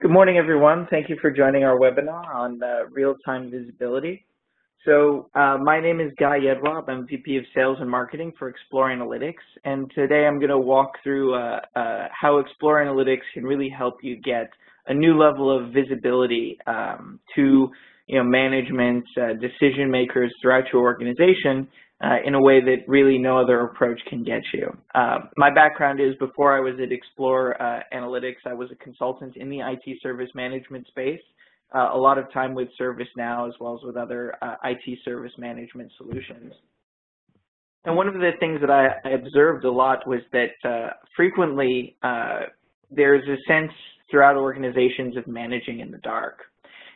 Good morning, everyone. Thank you for joining our webinar on uh, real-time visibility. So uh, my name is Guy Yedwab. I'm VP of Sales and Marketing for Explore Analytics. And today I'm going to walk through uh, uh, how Explore Analytics can really help you get a new level of visibility um, to you know, management, uh, decision makers throughout your organization uh, in a way that really no other approach can get you. Uh, my background is before I was at Explore uh, Analytics, I was a consultant in the IT service management space, uh, a lot of time with ServiceNow as well as with other uh, IT service management solutions. And one of the things that I, I observed a lot was that uh, frequently there's a sense throughout organizations of managing in the dark.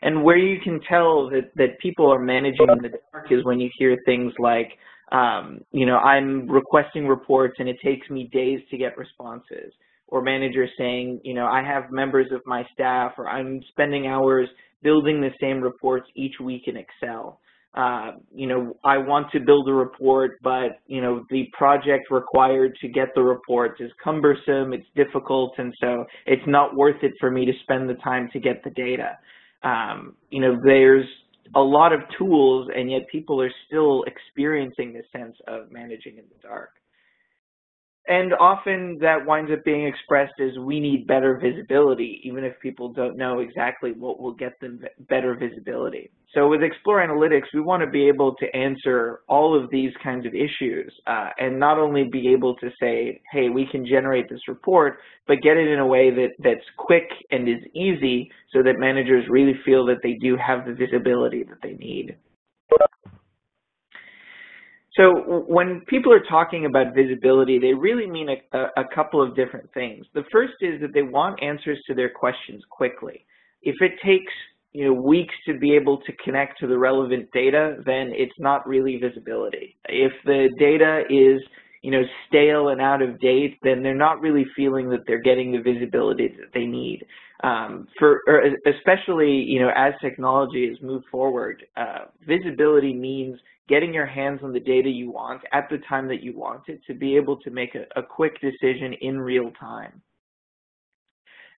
And where you can tell that, that people are managing in the dark is when you hear things like, um, you know, I'm requesting reports and it takes me days to get responses. Or managers saying, you know, I have members of my staff or I'm spending hours building the same reports each week in Excel. Uh, you know, I want to build a report, but, you know, the project required to get the report is cumbersome, it's difficult, and so it's not worth it for me to spend the time to get the data. Um, you know, there's a lot of tools, and yet people are still experiencing this sense of managing in the dark. And often that winds up being expressed as we need better visibility, even if people don't know exactly what will get them better visibility. So with Explore Analytics, we want to be able to answer all of these kinds of issues uh, and not only be able to say, hey, we can generate this report, but get it in a way that, that's quick and is easy so that managers really feel that they do have the visibility that they need. So when people are talking about visibility, they really mean a, a, couple of different things. The first is that they want answers to their questions quickly. If it takes you know, weeks to be able to connect to the relevant data, then it's not really visibility. If the data is you know, stale and out of date, then they're not really feeling that they're getting the visibility that they need. Um, for especially, you know, as technology has moved forward, uh, visibility means getting your hands on the data you want at the time that you want it to be able to make a, a quick decision in real time.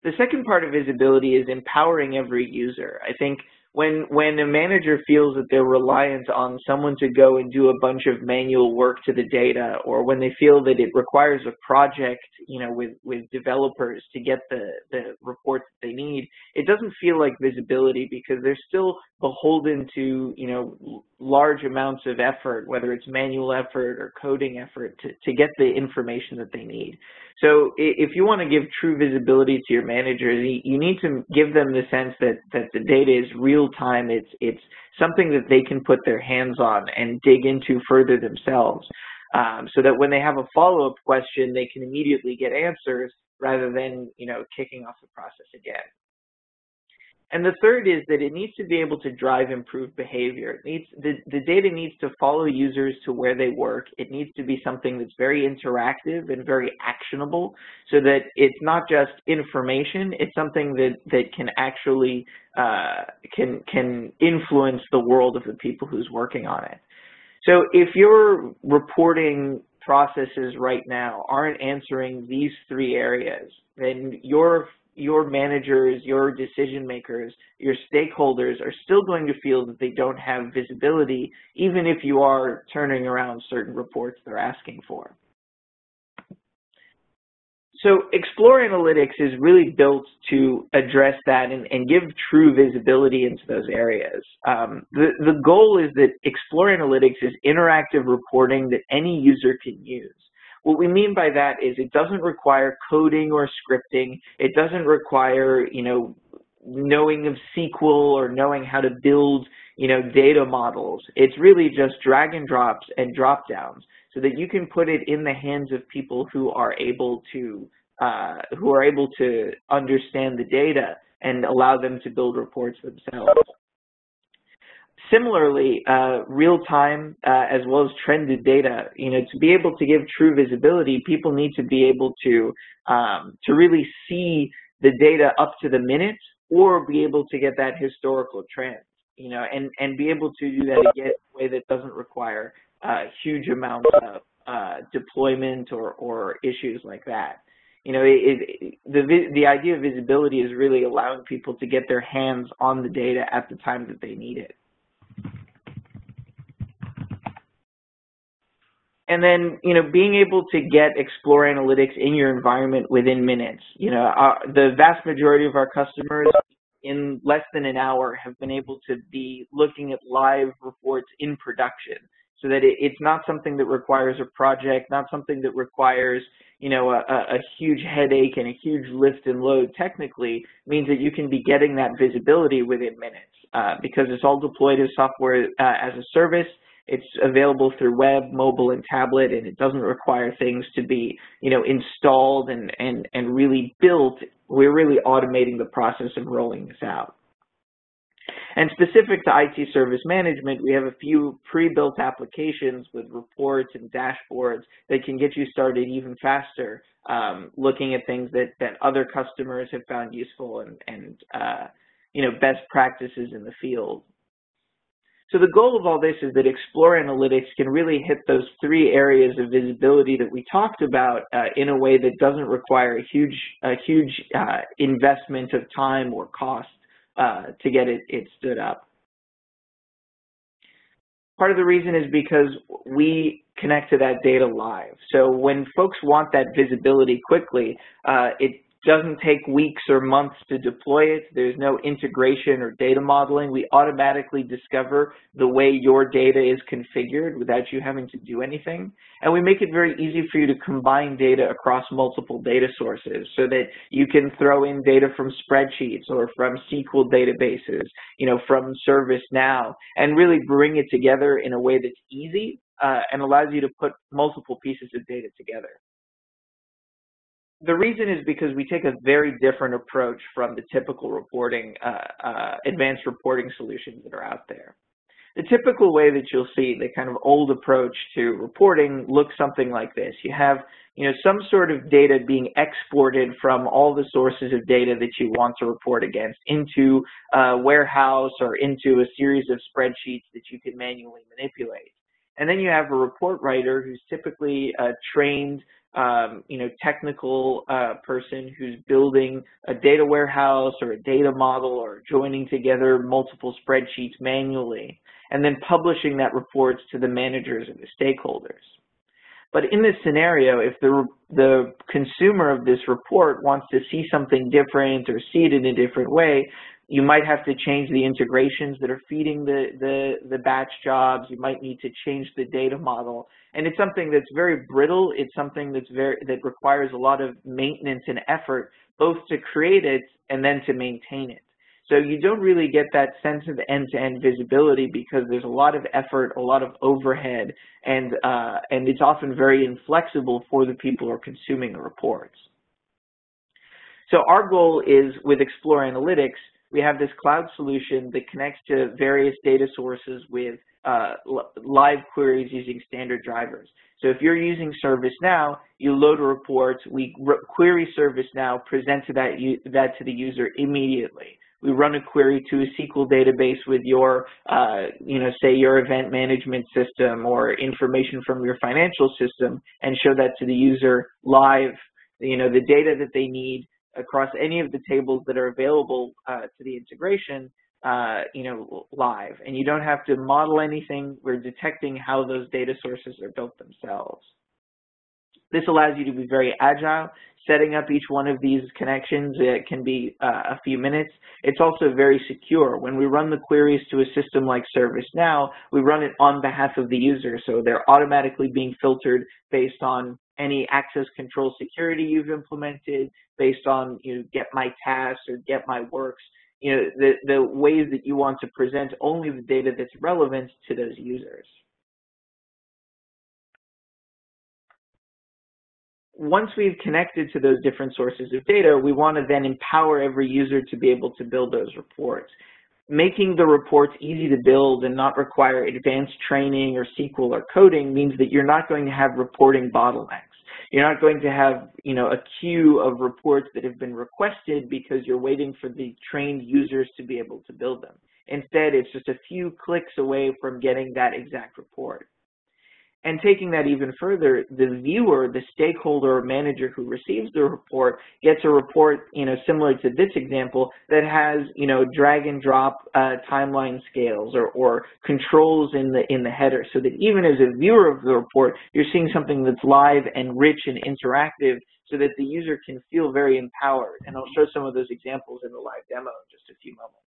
The second part of visibility is empowering every user. I think when when a manager feels that they're reliant on someone to go and do a bunch of manual work to the data or when they feel that it requires a project you know with with developers to get the the reports that they need it doesn't feel like visibility because they're still beholden to you know large amounts of effort whether it's manual effort or coding effort to, to get the information that they need so if you want to give true visibility to your managers, you need to give them the sense that, that the data is real time. It's, it's something that they can put their hands on and dig into further themselves. Um, so that when they have a follow-up question, they can immediately get answers rather than, you know, kicking off the process again. And the third is that it needs to be able to drive improved behavior. It needs, the, the data needs to follow users to where they work. It needs to be something that's very interactive and very actionable so that it's not just information, it's something that, that can actually uh, can, can influence the world of the people who's working on it. So if your reporting processes right now aren't answering these three areas, then your your managers, your decision makers, your stakeholders are still going to feel that they don't have visibility, even if you are turning around certain reports they're asking for. So Explore Analytics is really built to address that and, and give true visibility into those areas. Um, the, the goal is that Explore Analytics is interactive reporting that any user can use. What we mean by that is it doesn't require coding or scripting. It doesn't require, you know, knowing of SQL or knowing how to build, you know, data models. It's really just drag and drops and drop downs so that you can put it in the hands of people who are able to uh, who are able to understand the data and allow them to build reports themselves. Similarly, uh, real-time uh, as well as trended data, you know, to be able to give true visibility, people need to be able to um, to really see the data up to the minute or be able to get that historical trend, you know, and, and be able to do that again in a way that doesn't require uh, huge amounts of uh, deployment or, or issues like that. you know, it, it, the the idea of visibility is really allowing people to get their hands on the data at the time that they need it. And then, you know, being able to get Explore Analytics in your environment within minutes. You know, uh, the vast majority of our customers in less than an hour have been able to be looking at live reports in production so that it, it's not something that requires a project, not something that requires, you know, a, a, huge headache and a huge lift and load technically means that you can be getting that visibility within minutes uh, because it's all deployed as software uh, as a service. It's available through web, mobile, and tablet, and it doesn't require things to be, you know, installed and, and, and really built. We're really automating the process of rolling this out. And specific to IT service management, we have a few pre-built applications with reports and dashboards that can get you started even faster, um, looking at things that, that other customers have found useful and, and uh, you know, best practices in the field. So the goal of all this is that Explore Analytics can really hit those three areas of visibility that we talked about uh, in a way that doesn't require a huge, a huge uh, investment of time or cost uh, to get it, it stood up. Part of the reason is because we connect to that data live. So when folks want that visibility quickly, uh, it doesn't take weeks or months to deploy it. There's no integration or data modeling. We automatically discover the way your data is configured without you having to do anything. And we make it very easy for you to combine data across multiple data sources so that you can throw in data from spreadsheets or from SQL databases, you know, from ServiceNow, and really bring it together in a way that's easy uh, and allows you to put multiple pieces of data together the reason is because we take a very different approach from the typical reporting, uh, uh, advanced reporting solutions that are out there. The typical way that you'll see the kind of old approach to reporting looks something like this. You have you know, some sort of data being exported from all the sources of data that you want to report against into a warehouse or into a series of spreadsheets that you can manually manipulate. And then you have a report writer who's typically uh, trained um, you know, technical uh, person who's building a data warehouse or a data model or joining together multiple spreadsheets manually, and then publishing that reports to the managers and the stakeholders. But in this scenario, if the, the consumer of this report wants to see something different or see it in a different way, you might have to change the integrations that are feeding the, the, the batch jobs. You might need to change the data model. And it's something that's very brittle. It's something that's very, that requires a lot of maintenance and effort, both to create it and then to maintain it. So you don't really get that sense of end-to-end -end visibility because there's a lot of effort, a lot of overhead, and, uh, and it's often very inflexible for the people who are consuming the reports. So our goal is with Explore Analytics we have this cloud solution that connects to various data sources with uh, live queries using standard drivers. So if you're using ServiceNow, you load a report, we query ServiceNow, present to that, that to the user immediately. We run a query to a SQL database with your, uh, you know, say your event management system or information from your financial system and show that to the user live, you know, the data that they need across any of the tables that are available uh, to the integration, uh, you know, live. And you don't have to model anything. We're detecting how those data sources are built themselves. This allows you to be very agile. Setting up each one of these connections it can be uh, a few minutes. It's also very secure. When we run the queries to a system like ServiceNow, we run it on behalf of the user, so they're automatically being filtered based on any access control security you've implemented based on you know get my tasks or get my works you know the the ways that you want to present only the data that's relevant to those users once we've connected to those different sources of data, we want to then empower every user to be able to build those reports. Making the reports easy to build and not require advanced training or SQL or coding means that you're not going to have reporting bottlenecks. You're not going to have, you know, a queue of reports that have been requested because you're waiting for the trained users to be able to build them. Instead, it's just a few clicks away from getting that exact report. And taking that even further, the viewer, the stakeholder or manager who receives the report gets a report, you know, similar to this example that has, you know, drag and drop uh, timeline scales or, or controls in the in the header, so that even as a viewer of the report, you're seeing something that's live and rich and interactive, so that the user can feel very empowered. And I'll show some of those examples in the live demo in just a few moments.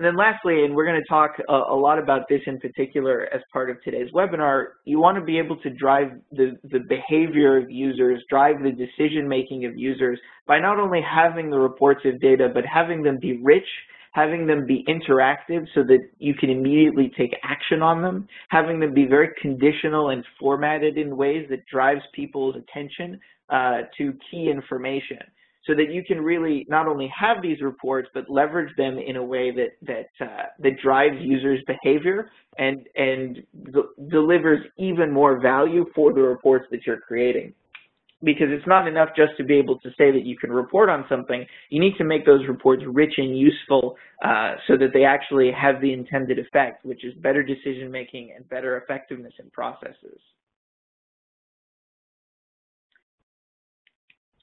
And then lastly, and we're going to talk a, a, lot about this in particular as part of today's webinar, you want to be able to drive the, the behavior of users, drive the decision-making of users by not only having the reports of data, but having them be rich, having them be interactive so that you can immediately take action on them, having them be very conditional and formatted in ways that drives people's attention uh, to key information so that you can really not only have these reports but leverage them in a way that that uh, that drives users behavior and and delivers even more value for the reports that you're creating. Because it's not enough just to be able to say that you can report on something. You need to make those reports rich and useful uh, so that they actually have the intended effect which is better decision making and better effectiveness in processes.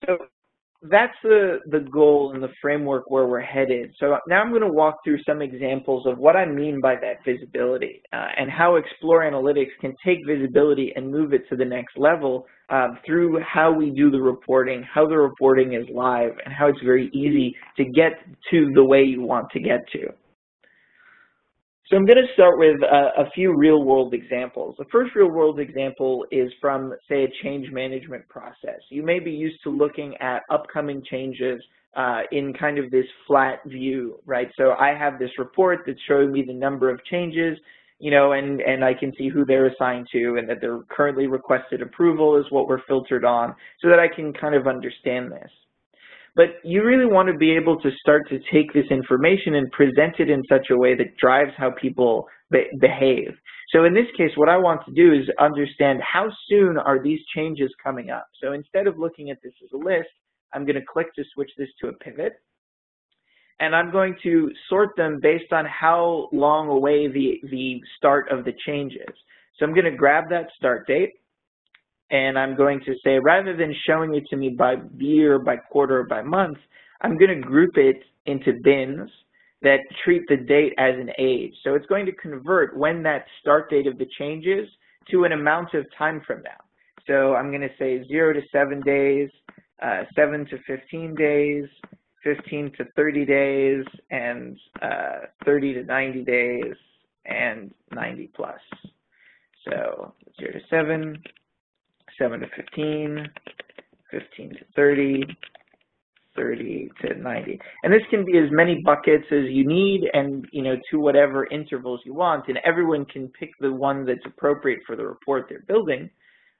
So that's the, the goal and the framework where we're headed. So now I'm going to walk through some examples of what I mean by that visibility uh, and how Explore Analytics can take visibility and move it to the next level uh, through how we do the reporting, how the reporting is live, and how it's very easy to get to the way you want to get to. So I'm going to start with a, a few real-world examples. The first real-world example is from, say, a change management process. You may be used to looking at upcoming changes uh, in kind of this flat view, right? So I have this report that's showing me the number of changes, you know, and, and I can see who they're assigned to and that their currently requested approval is what we're filtered on so that I can kind of understand this. But you really want to be able to start to take this information and present it in such a way that drives how people be behave. So in this case, what I want to do is understand how soon are these changes coming up. So instead of looking at this as a list, I'm going to click to switch this to a pivot. And I'm going to sort them based on how long away the, the start of the change is. So I'm going to grab that start date and I'm going to say rather than showing it to me by year, by quarter, by month, I'm going to group it into bins that treat the date as an age. So it's going to convert when that start date of the changes to an amount of time from now. So I'm going to say 0 to 7 days, uh, 7 to 15 days, 15 to 30 days, and uh, 30 to 90 days, and 90 plus. So 0 to 7, 7 to 15, 15 to 30, 30 to 90. And this can be as many buckets as you need and, you know, to whatever intervals you want. And everyone can pick the one that's appropriate for the report they're building.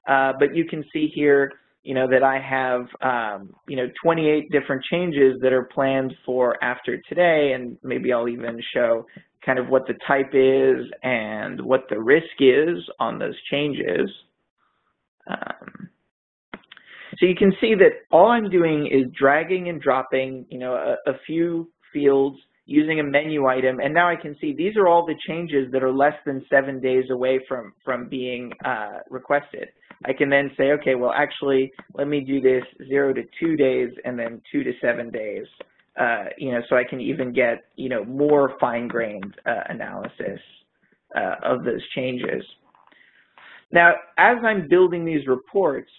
Uh, but you can see here, you know, that I have, um, you know, 28 different changes that are planned for after today. And maybe I'll even show kind of what the type is and what the risk is on those changes. Um, so you can see that all I'm doing is dragging and dropping, you know, a, a few fields using a menu item, and now I can see these are all the changes that are less than seven days away from, from being uh, requested. I can then say, okay, well, actually, let me do this zero to two days and then two to seven days, uh, you know, so I can even get, you know, more fine-grained uh, analysis uh, of those changes. Now, as I'm building these reports,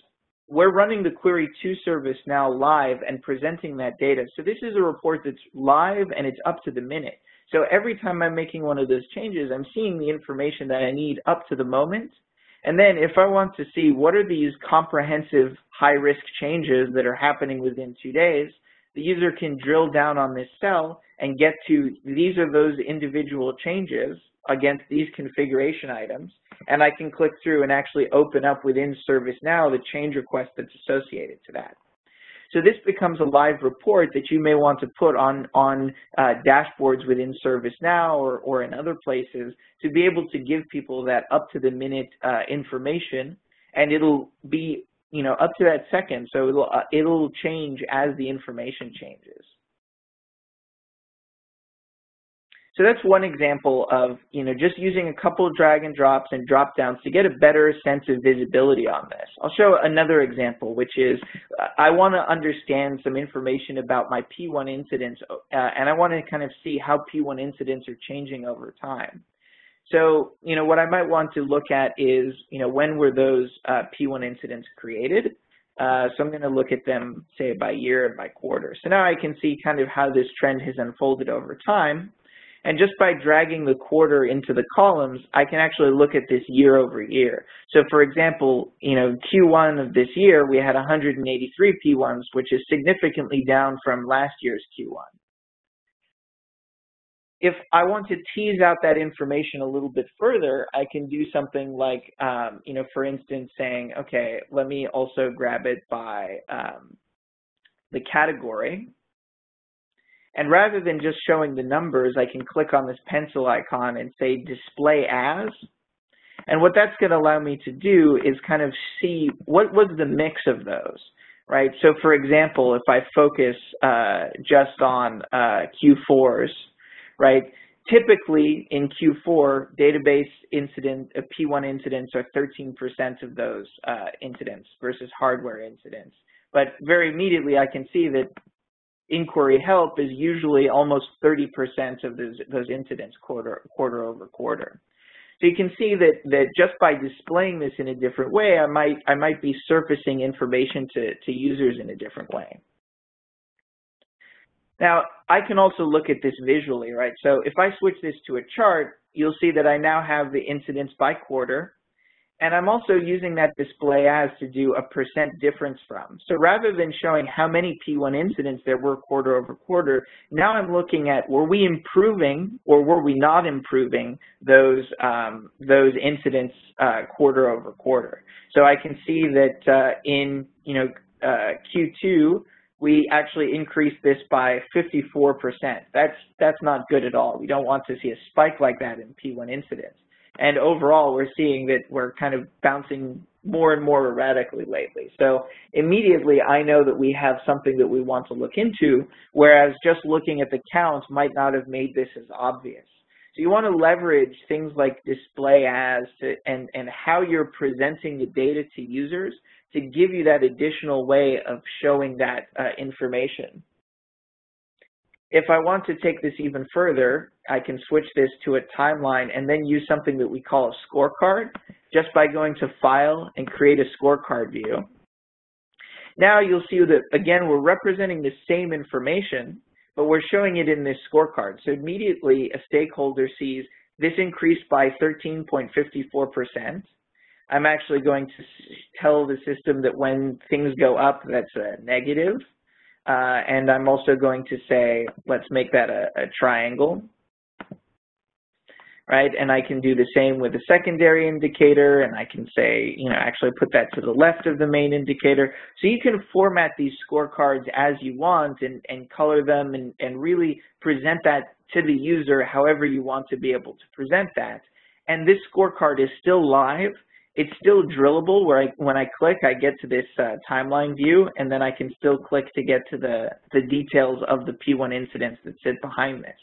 we're running the Query 2 service now live and presenting that data. So this is a report that's live and it's up to the minute. So every time I'm making one of those changes, I'm seeing the information that I need up to the moment. And then if I want to see what are these comprehensive high-risk changes that are happening within two days, the user can drill down on this cell and get to these are those individual changes against these configuration items, and I can click through and actually open up within ServiceNow the change request that's associated to that. So this becomes a live report that you may want to put on, on uh, dashboards within ServiceNow or, or in other places to be able to give people that up-to-the-minute uh, information, and it'll be you know, up to that second, so it'll, uh, it'll change as the information changes. So that's one example of, you know, just using a couple of drag and drops and drop downs to get a better sense of visibility on this. I'll show another example, which is uh, I want to understand some information about my P1 incidents, uh, and I want to kind of see how P1 incidents are changing over time. So, you know, what I might want to look at is, you know, when were those uh, P1 incidents created? Uh, so I'm going to look at them, say, by year and by quarter. So now I can see kind of how this trend has unfolded over time. And just by dragging the quarter into the columns, I can actually look at this year over year. So for example, you know, Q1 of this year, we had 183 P1s, which is significantly down from last year's Q1. If I want to tease out that information a little bit further, I can do something like, um, you know, for instance, saying, okay, let me also grab it by um, the category. And rather than just showing the numbers, I can click on this pencil icon and say display as. And what that's going to allow me to do is kind of see what was the mix of those, right? So for example, if I focus uh, just on uh, Q4s, right, typically in Q4, database incident, uh, P1 incidents are 13% of those uh, incidents versus hardware incidents. But very immediately I can see that inquiry help is usually almost 30% of those, those incidents quarter, quarter over quarter. So you can see that, that just by displaying this in a different way, I might, I might be surfacing information to, to users in a different way. Now, I can also look at this visually, right? So if I switch this to a chart, you'll see that I now have the incidents by quarter, and I'm also using that display as to do a percent difference from. So rather than showing how many P1 incidents there were quarter over quarter, now I'm looking at were we improving or were we not improving those um, those incidents uh, quarter over quarter. So I can see that uh, in you know uh, Q2 we actually increased this by 54%. That's that's not good at all. We don't want to see a spike like that in P1 incidents. And overall, we're seeing that we're kind of bouncing more and more erratically lately. So immediately, I know that we have something that we want to look into, whereas just looking at the count might not have made this as obvious. So you want to leverage things like display as to, and, and how you're presenting the data to users to give you that additional way of showing that uh, information. If I want to take this even further, I can switch this to a timeline and then use something that we call a scorecard just by going to File and create a scorecard view. Now you'll see that, again, we're representing the same information, but we're showing it in this scorecard. So immediately a stakeholder sees this increased by 13.54%. I'm actually going to tell the system that when things go up, that's a negative. Uh, and I'm also going to say, let's make that a, a triangle right? And I can do the same with a secondary indicator, and I can say, you know, actually put that to the left of the main indicator. So you can format these scorecards as you want and, and color them and, and really present that to the user however you want to be able to present that. And this scorecard is still live, it's still drillable where I, when I click, I get to this uh, timeline view, and then I can still click to get to the, the details of the P1 incidents that sit behind this.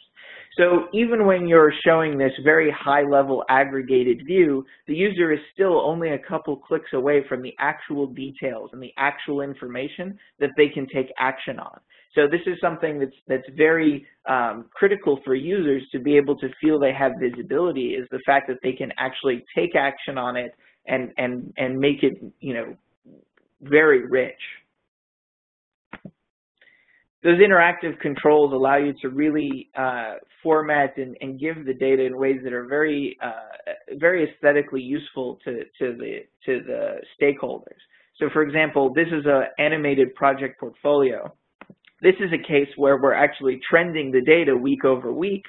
So even when you're showing this very high-level aggregated view, the user is still only a couple clicks away from the actual details and the actual information that they can take action on. So this is something that's that's very um, critical for users to be able to feel they have visibility is the fact that they can actually take action on it and and and make it you know very rich. Those interactive controls allow you to really uh, format and, and, give the data in ways that are very uh, very aesthetically useful to to the to the stakeholders. So, for example, this is an animated project portfolio. This is a case where we're actually trending the data week over week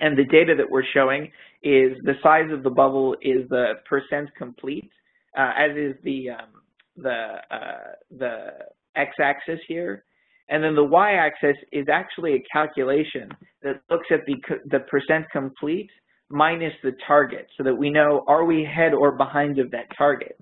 and the data that we're showing is the size of the bubble is the percent complete, uh, as is the um, the uh, the x-axis here. And then the y-axis is actually a calculation that looks at the the percent complete minus the target, so that we know are we ahead or behind of that target.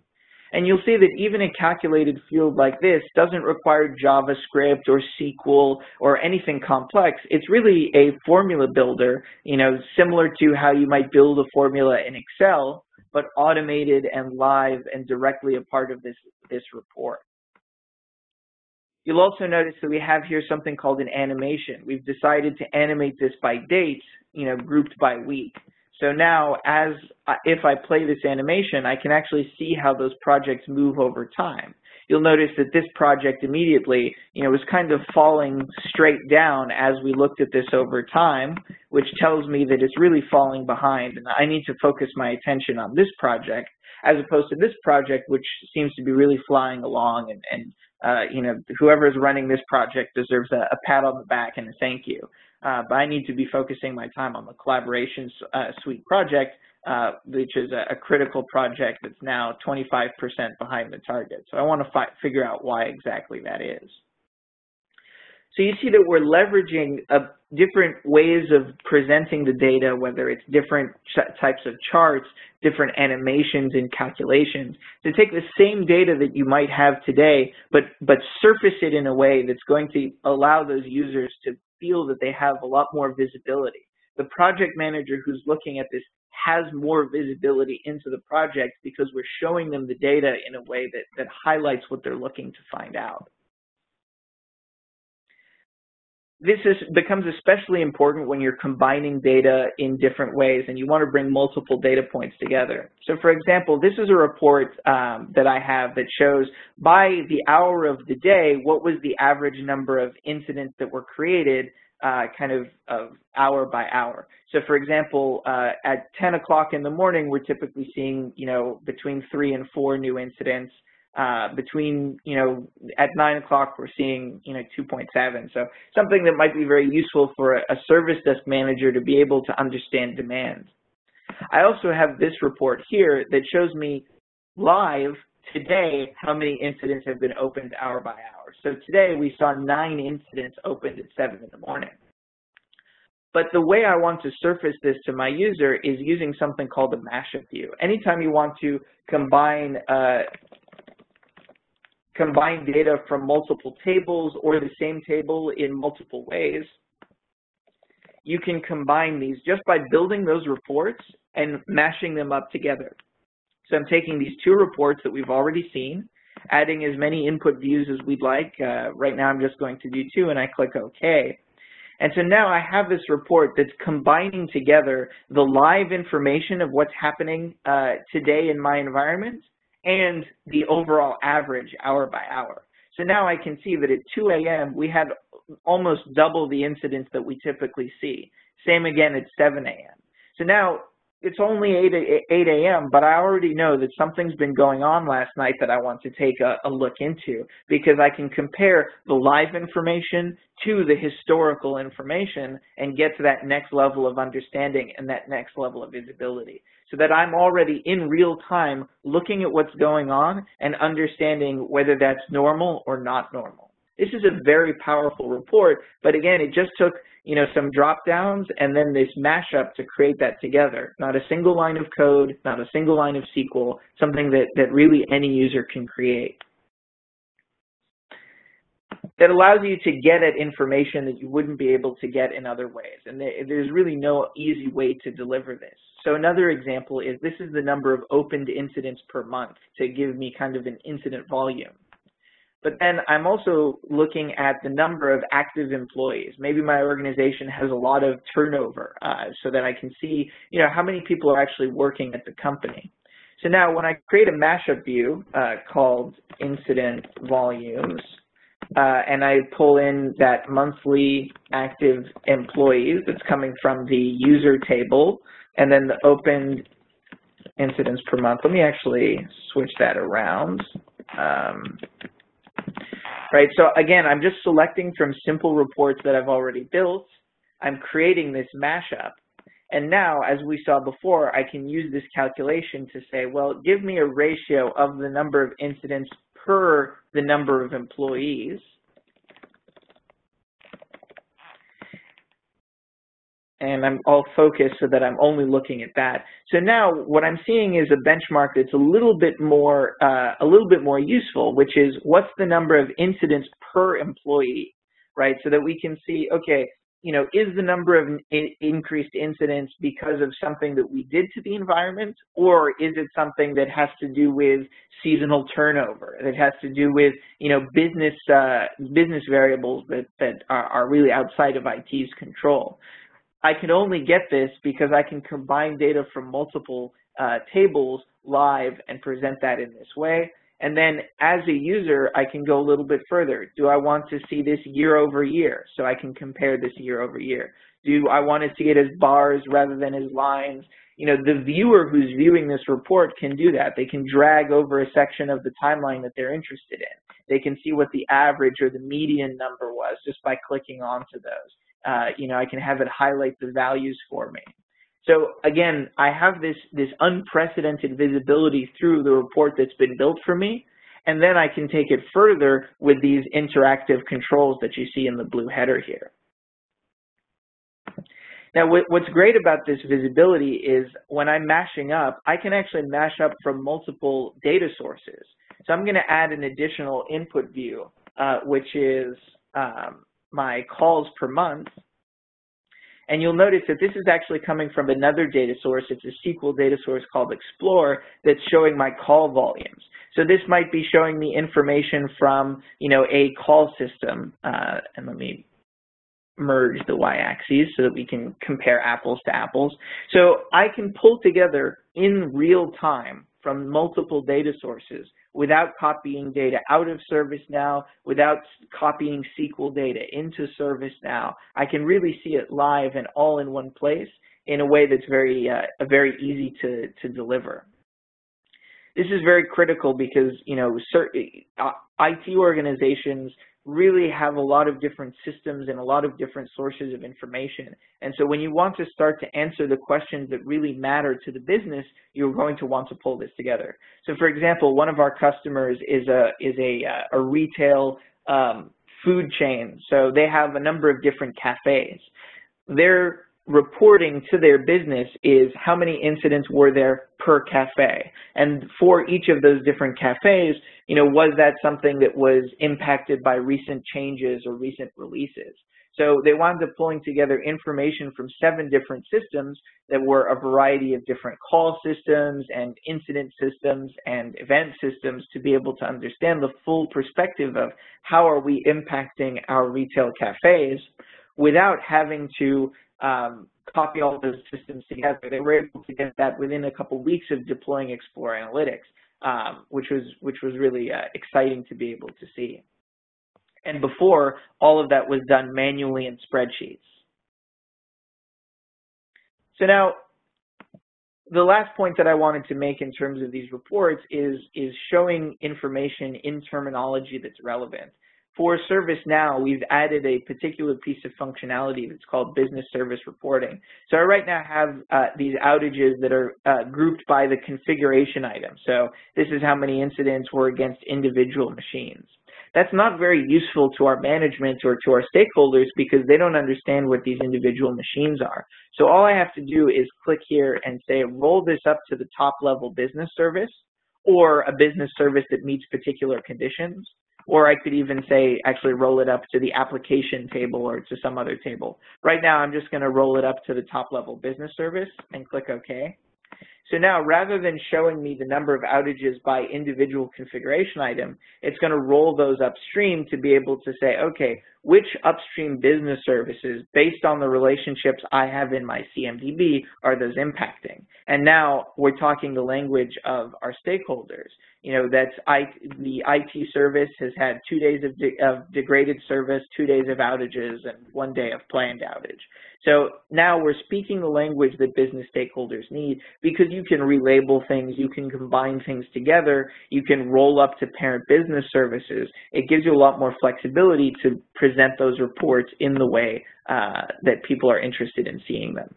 And you'll see that even a calculated field like this doesn't require JavaScript or SQL or anything complex. It's really a formula builder, you know, similar to how you might build a formula in Excel, but automated and live and directly a part of this, this report. You'll also notice that we have here something called an animation. We've decided to animate this by date, you know, grouped by week. So now as uh, if I play this animation, I can actually see how those projects move over time. You'll notice that this project immediately, you know, was kind of falling straight down as we looked at this over time, which tells me that it's really falling behind and I need to focus my attention on this project as opposed to this project, which seems to be really flying along and, and uh, you know, whoever is running this project deserves a, a pat on the back and a thank you uh, but I need to be focusing my time on the collaboration uh, suite project, uh, which is a, a, critical project that's now 25% behind the target. So I want to figure out why exactly that is. So you see that we're leveraging uh, different ways of presenting the data, whether it's different types of charts, different animations and calculations, to take the same data that you might have today, but, but surface it in a way that's going to allow those users to feel that they have a lot more visibility. The project manager who's looking at this has more visibility into the project because we're showing them the data in a way that, that highlights what they're looking to find out. This is, becomes especially important when you're combining data in different ways and you want to bring multiple data points together. So for example, this is a report um, that I have that shows by the hour of the day, what was the average number of incidents that were created uh, kind of, of hour by hour. So for example, uh, at 10 o'clock in the morning, we're typically seeing, you know, between three and four new incidents. Uh, between, you know, at 9 o'clock, we're seeing, you know, 2.7. So something that might be very useful for a, service desk manager to be able to understand demand. I also have this report here that shows me live today how many incidents have been opened hour by hour. So today we saw nine incidents opened at 7 in the morning. But the way I want to surface this to my user is using something called a mashup view. Anytime you want to combine uh, combine data from multiple tables or the same table in multiple ways, you can combine these just by building those reports and mashing them up together. So I'm taking these two reports that we've already seen, adding as many input views as we'd like. Uh, right now I'm just going to do two and I click OK. And so now I have this report that's combining together the live information of what's happening uh, today in my environment and the overall average hour by hour. So now I can see that at 2 a.m. we had almost double the incidents that we typically see. Same again at 7 a.m. So now it's only 8, 8 a.m., but I already know that something's been going on last night that I want to take a, a, look into because I can compare the live information to the historical information and get to that next level of understanding and that next level of visibility so that I'm already in real time looking at what's going on and understanding whether that's normal or not normal. This is a very powerful report, but again, it just took you know, some drop downs and then this mashup to create that together. Not a single line of code, not a single line of SQL, something that, that really any user can create. That allows you to get at information that you wouldn't be able to get in other ways. And there's really no easy way to deliver this. So another example is this is the number of opened incidents per month to give me kind of an incident volume. But then I'm also looking at the number of active employees. Maybe my organization has a lot of turnover uh, so that I can see, you know, how many people are actually working at the company. So now when I create a mashup view uh, called incident volumes, uh, and I pull in that monthly active employees that's coming from the user table, and then the opened incidents per month. Let me actually switch that around. Um, right? So again, I'm just selecting from simple reports that I've already built. I'm creating this mashup. And now, as we saw before, I can use this calculation to say, well, give me a ratio of the number of incidents per the number of employees. And I'm all focused so that I'm only looking at that. So now what I'm seeing is a benchmark that's a little bit more uh, a little bit more useful, which is what's the number of incidents per employee, right? So that we can see, okay, you know, is the number of in increased incidents because of something that we did to the environment, or is it something that has to do with seasonal turnover, that has to do with, you know, business uh, business variables that, that are, are really outside of IT's control? I can only get this because I can combine data from multiple uh, tables live and present that in this way. And then as a user, I can go a little bit further. Do I want to see this year over year? So I can compare this year over year. Do I want to see it as bars rather than as lines? You know, the viewer who's viewing this report can do that. They can drag over a section of the timeline that they're interested in. They can see what the average or the median number was just by clicking onto those. Uh, you know, I can have it highlight the values for me. So again, I have this, this unprecedented visibility through the report that's been built for me, and then I can take it further with these interactive controls that you see in the blue header here. Now, what's great about this visibility is when I'm mashing up, I can actually mash up from multiple data sources. So I'm going to add an additional input view, uh, which is um, my calls per month. And you'll notice that this is actually coming from another data source. It's a SQL data source called Explore that's showing my call volumes. So this might be showing me information from, you know, a call system. Uh, and let me merge the y-axes so that we can compare apples to apples. So I can pull together in real time from multiple data sources without copying data out of ServiceNow, without copying SQL data into ServiceNow. I can really see it live and all in one place in a way that's very, uh, very easy to, to deliver. This is very critical because, you know, uh, IT organizations really have a lot of different systems and a lot of different sources of information. And so when you want to start to answer the questions that really matter to the business, you're going to want to pull this together. So for example, one of our customers is a, is a, uh, a retail um, food chain. So they have a number of different cafes. Their reporting to their business is how many incidents were there per cafe. And for each of those different cafes, you know, was that something that was impacted by recent changes or recent releases? So they wound up pulling together information from seven different systems that were a variety of different call systems and incident systems and event systems to be able to understand the full perspective of how are we impacting our retail cafes without having to um, copy all those systems together. They were able to get that within a couple weeks of deploying Explore Analytics, um, which was which was really uh, exciting to be able to see. And before, all of that was done manually in spreadsheets. So now, the last point that I wanted to make in terms of these reports is, is showing information in terminology that's relevant. For ServiceNow, we've added a particular piece of functionality that's called business service reporting. So I right now have uh, these outages that are uh, grouped by the configuration item. So this is how many incidents were against individual machines. That's not very useful to our management or to our stakeholders because they don't understand what these individual machines are. So all I have to do is click here and say, roll this up to the top level business service or a business service that meets particular conditions. Or I could even say, actually roll it up to the application table or to some other table. Right now, I'm just going to roll it up to the top level business service and click OK. So now rather than showing me the number of outages by individual configuration item, it's going to roll those upstream to be able to say, okay, which upstream business services based on the relationships I have in my CMDB are those impacting? And now we're talking the language of our stakeholders. You know, that's I, the IT service has had two days of, de of degraded service, two days of outages, and one day of planned outage. So now we're speaking the language that business stakeholders need because you can relabel things, you can combine things together, you can roll up to parent business services. It gives you a lot more flexibility to present those reports in the way uh, that people are interested in seeing them.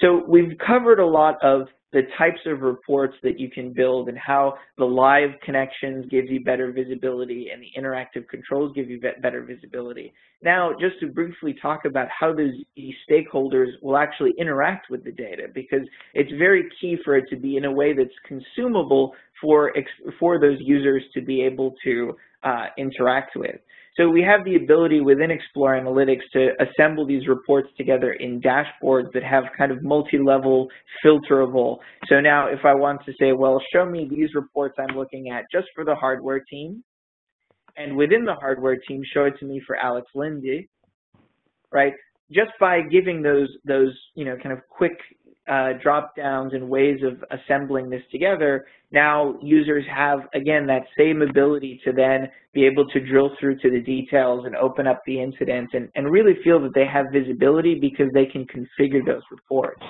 So we've covered a lot of the types of reports that you can build and how the live connections gives you better visibility and the interactive controls give you better visibility. Now, just to briefly talk about how those stakeholders will actually interact with the data because it's very key for it to be in a way that's consumable for, for those users to be able to uh, interact with. So we have the ability within Explore Analytics to assemble these reports together in dashboards that have kind of multi-level filterable. So now if I want to say, well, show me these reports I'm looking at just for the hardware team, and within the hardware team, show it to me for Alex Lindy, right? Just by giving those, those you know, kind of quick uh, drop downs and ways of assembling this together, now users have, again, that same ability to then be able to drill through to the details and open up the incidents and, and really feel that they have visibility because they can configure those reports.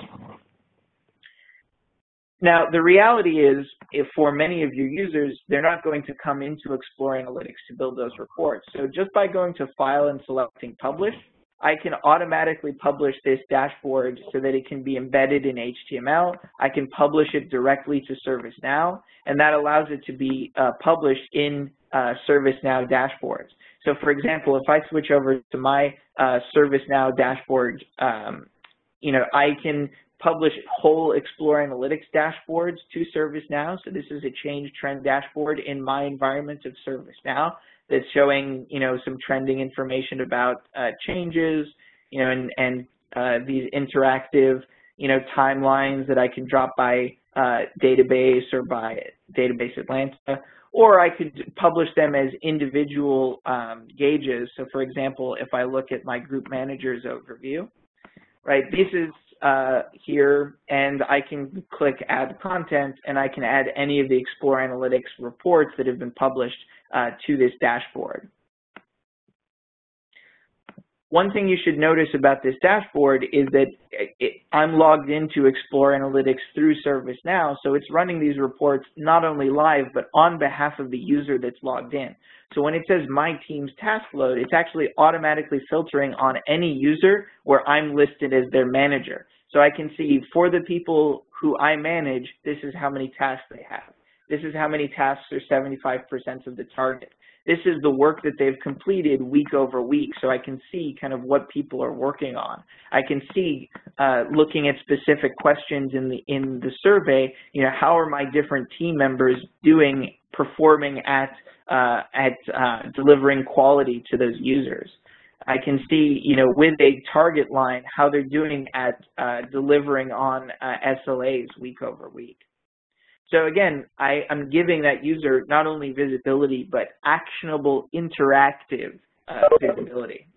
Now, the reality is, for many of your users, they're not going to come into Explore Analytics to build those reports. So just by going to File and selecting Publish, I can automatically publish this dashboard so that it can be embedded in HTML. I can publish it directly to ServiceNow, and that allows it to be uh, published in uh, ServiceNow dashboards. So for example, if I switch over to my uh, ServiceNow dashboard, um, you know, I can publish whole Explore Analytics dashboards to ServiceNow. So this is a change trend dashboard in my environment of ServiceNow that's showing, you know, some trending information about uh, changes, you know, and, and uh, these interactive, you know, timelines that I can drop by uh, database or by Database Atlanta, or I could publish them as individual um, gauges. So for example, if I look at my group managers overview, right, this is uh, here, and I can click Add Content, and I can add any of the Explore Analytics reports that have been published uh, to this dashboard. One thing you should notice about this dashboard is that it, I'm logged into Explore Analytics through ServiceNow, so it's running these reports not only live, but on behalf of the user that's logged in. So when it says My Team's Task Load, it's actually automatically filtering on any user where I'm listed as their manager. So I can see for the people who I manage, this is how many tasks they have. This is how many tasks are 75% of the target. This is the work that they've completed week over week, so I can see kind of what people are working on. I can see, uh, looking at specific questions in the in the survey, you know, how are my different team members doing, performing at uh, at uh, delivering quality to those users. I can see, you know, with a target line, how they're doing at uh, delivering on uh, SLAs week over week. So again, I, am giving that user not only visibility, but actionable interactive uh, visibility.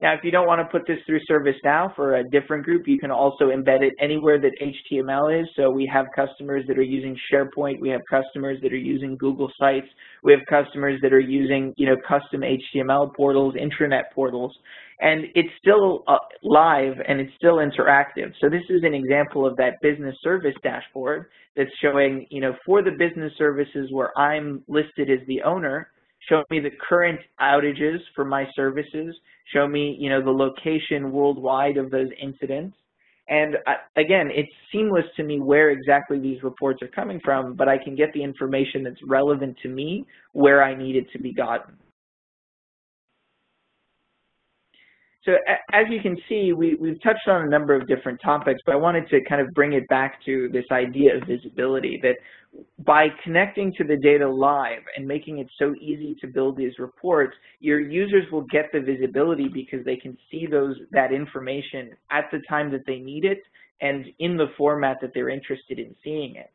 Now, if you don't want to put this through ServiceNow for a different group, you can also embed it anywhere that HTML is. So we have customers that are using SharePoint. We have customers that are using Google Sites. We have customers that are using, you know, custom HTML portals, intranet portals. And it's still uh, live and it's still interactive. So this is an example of that business service dashboard that's showing, you know, for the business services where I'm listed as the owner, show me the current outages for my services, show me, you know, the location worldwide of those incidents. And I, again, it's seamless to me where exactly these reports are coming from, but I can get the information that's relevant to me where I need it to be gotten. So as you can see, we, we've touched on a number of different topics, but I wanted to kind of bring it back to this idea of visibility, that by connecting to the data live and making it so easy to build these reports, your users will get the visibility because they can see those that information at the time that they need it and in the format that they're interested in seeing it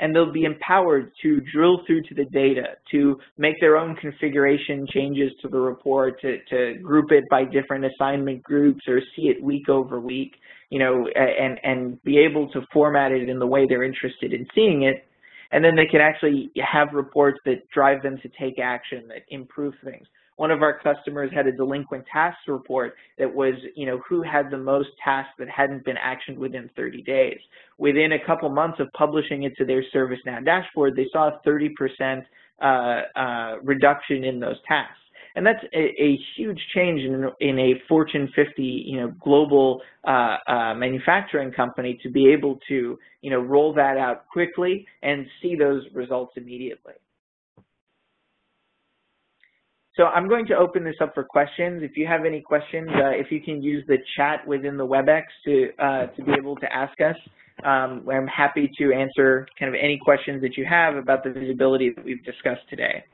and they'll be empowered to drill through to the data, to make their own configuration changes to the report, to, to group it by different assignment groups or see it week over week, you know, and, and be able to format it in the way they're interested in seeing it. And then they can actually have reports that drive them to take action, that improve things one of our customers had a delinquent tasks report that was, you know, who had the most tasks that hadn't been actioned within 30 days. Within a couple months of publishing it to their ServiceNow dashboard, they saw a 30% uh, uh, reduction in those tasks. And that's a, a huge change in, in, a Fortune 50, you know, global uh, uh, manufacturing company to be able to, you know, roll that out quickly and see those results immediately. So I'm going to open this up for questions. If you have any questions, uh, if you can use the chat within the WebEx to, uh, to be able to ask us, um, I'm happy to answer kind of any questions that you have about the visibility that we've discussed today.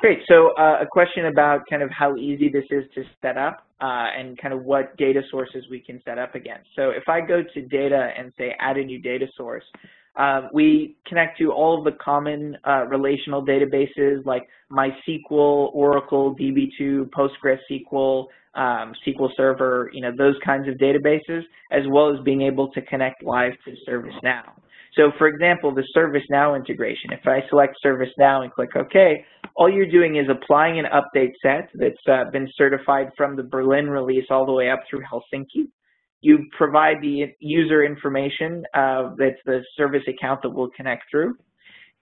Great. So uh, a question about kind of how easy this is to set up uh, and kind of what data sources we can set up against. So if I go to data and say add a new data source, uh, we connect to all of the common uh, relational databases like MySQL, Oracle, DB2, PostgreSQL, um, SQL Server, you know, those kinds of databases, as well as being able to connect live to ServiceNow. So for example, the ServiceNow integration, if I select ServiceNow and click OK, all you're doing is applying an update set that's uh, been certified from the Berlin release all the way up through Helsinki. You provide the user information uh, that's the service account that we'll connect through.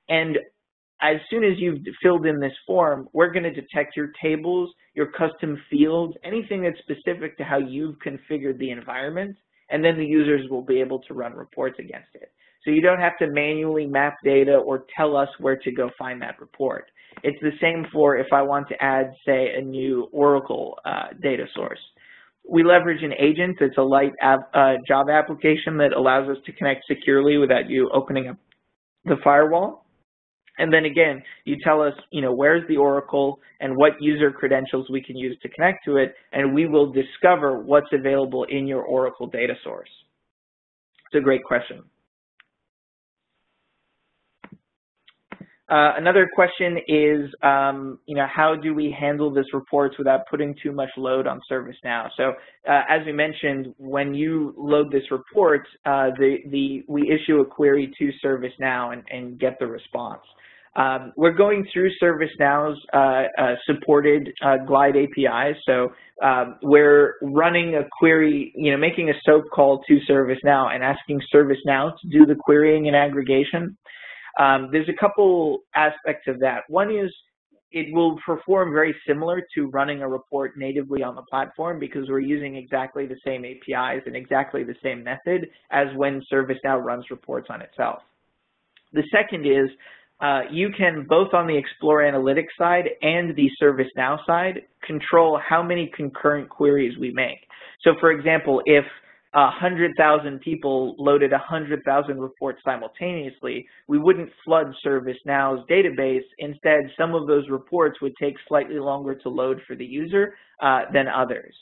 And as soon as you've filled in this form, we're going to detect your tables, your custom fields, anything that's specific to how you've configured the environment, and then the users will be able to run reports against it. So you don't have to manually map data or tell us where to go find that report. It's the same for if I want to add, say, a new Oracle uh, data source. We leverage an agent that's a light app, uh, Java application that allows us to connect securely without you opening up the firewall. And then again, you tell us, you know, where's the Oracle and what user credentials we can use to connect to it, and we will discover what's available in your Oracle data source. It's a great question. Uh, another question is, um, you know, how do we handle this reports without putting too much load on ServiceNow? So, uh, as we mentioned, when you load this report, uh, the the we issue a query to ServiceNow and, and get the response. Um, we're going through ServiceNow's uh, uh, supported uh, Glide APIs, so um, we're running a query, you know, making a SOAP call to ServiceNow and asking ServiceNow to do the querying and aggregation. Um, there's a couple aspects of that. One is it will perform very similar to running a report natively on the platform because we're using exactly the same APIs and exactly the same method as when ServiceNow runs reports on itself. The second is uh, you can, both on the Explore Analytics side and the ServiceNow side, control how many concurrent queries we make. So for example, if 100,000 people loaded 100,000 reports simultaneously, we wouldn't flood ServiceNow's database. Instead, some of those reports would take slightly longer to load for the user uh, than others.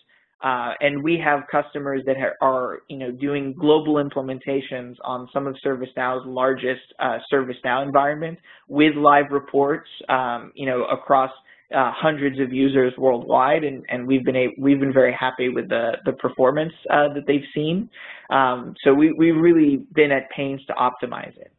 Uh, and we have customers that are, you know, doing global implementations on some of ServiceNow's largest uh, ServiceNow environment with live reports, um, you know, across uh, hundreds of users worldwide, and, and we've been a, we've been very happy with the the performance uh, that they've seen. Um, so we we've really been at pains to optimize it.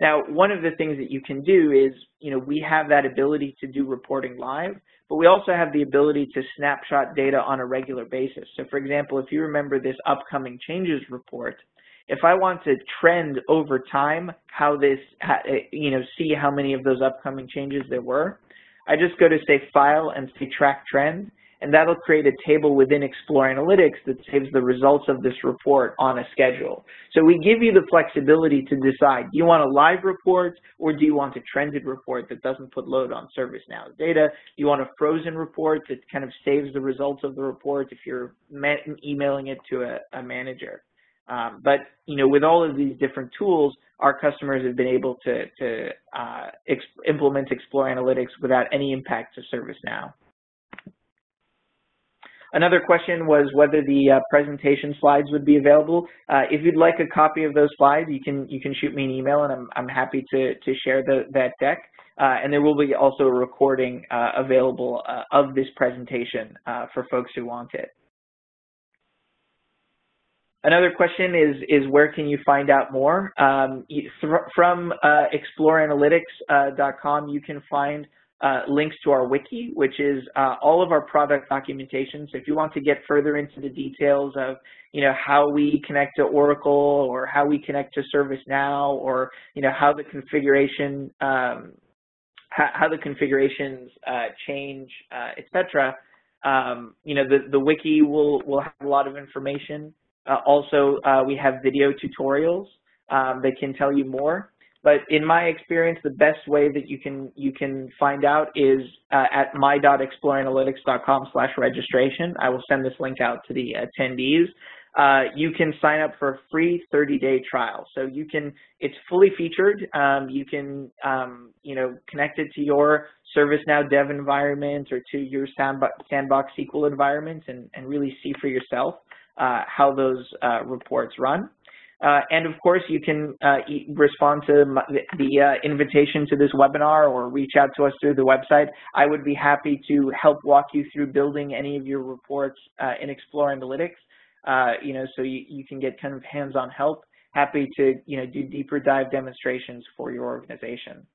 Now, one of the things that you can do is, you know, we have that ability to do reporting live, but we also have the ability to snapshot data on a regular basis. So, for example, if you remember this upcoming changes report, if I want to trend over time how this, you know, see how many of those upcoming changes there were, I just go to say file and say track trend, and that'll create a table within Explore Analytics that saves the results of this report on a schedule. So we give you the flexibility to decide, do you want a live report or do you want a trended report that doesn't put load on ServiceNow data? Do you want a frozen report that kind of saves the results of the report if you're emailing it to a, a manager? Um, but you know, with all of these different tools, our customers have been able to, to uh, ex implement Explore Analytics without any impact to ServiceNow. Another question was whether the uh, presentation slides would be available. Uh, if you'd like a copy of those slides, you can you can shoot me an email, and I'm I'm happy to to share the, that deck. Uh, and there will be also a recording uh, available uh, of this presentation for folks who want it. Another question is, is where can you find out more? Um, from uh, exploreanalytics.com, uh, you can find uh, links to our wiki, which is uh, all of our product documentation. So if you want to get further into the details of, you know, how we connect to Oracle or how we connect to ServiceNow or, you know, how the configuration, um, how, how, the configurations uh, change, uh, etc. Um, you know, the, the wiki will, will have a lot of information. Uh, also, uh, we have video tutorials um, that can tell you more. But in my experience, the best way that you can you can find out is uh, at my.exploreanalytics.com slash registration. I will send this link out to the attendees. Uh, you can sign up for a free 30-day trial. So you can, it's fully featured. Um, you can, um, you know, connect it to your ServiceNow dev environment or to your Sandbox, Sandbox SQL environment and, and really see for yourself how those uh, reports run. Uh, and of course, you can uh, respond to the uh, invitation to this webinar or reach out to us through the website. I would be happy to help walk you through building any of your reports uh, in Explore Analytics, uh, you know, so you, you can get kind of hands-on help. Happy to, you know, do deeper dive demonstrations for your organization.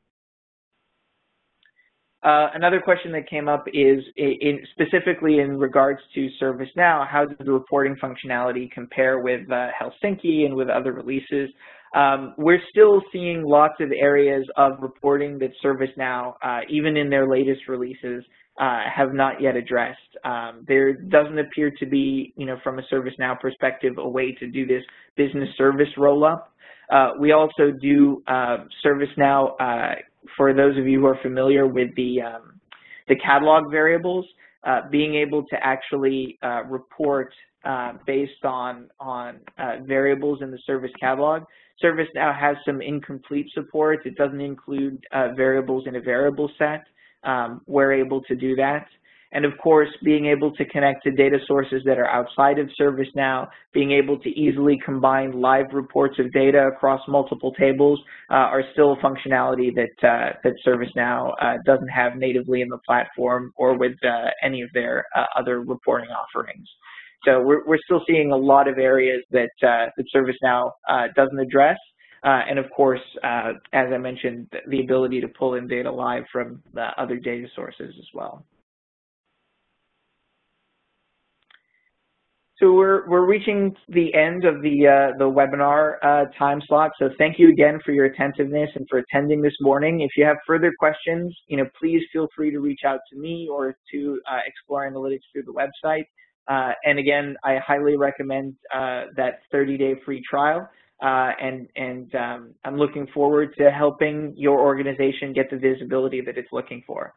Uh, another question that came up is in, specifically in regards to ServiceNow, how does the reporting functionality compare with uh, Helsinki and with other releases? Um, we're still seeing lots of areas of reporting that ServiceNow, uh, even in their latest releases, uh, have not yet addressed. Um, there doesn't appear to be, you know, from a ServiceNow perspective, a way to do this business service roll-up. Uh, we also do ServiceNow for those of you who are familiar with the, um, the catalog variables, uh, being able to actually uh, report uh, based on, on uh, variables in the service catalog. ServiceNow has some incomplete support. It doesn't include uh, variables in a variable set. Um, we're able to do that. And of course, being able to connect to data sources that are outside of ServiceNow, being able to easily combine live reports of data across multiple tables uh, are still functionality that, uh, that ServiceNow uh, doesn't have natively in the platform or with uh, any of their uh, other reporting offerings. So we're, we're still seeing a lot of areas that, uh, that ServiceNow doesn't address. and of course, as I mentioned, the ability to pull in data live from other data sources as well. So we're, we're reaching the end of the, uh, the webinar uh, time slot. So thank you again for your attentiveness and for attending this morning. If you have further questions, you know, please feel free to reach out to me or to uh, Explore Analytics through the website. Uh, and again, I highly recommend uh, that 30-day free trial. Uh, and and um, I'm looking forward to helping your organization get the visibility that it's looking for.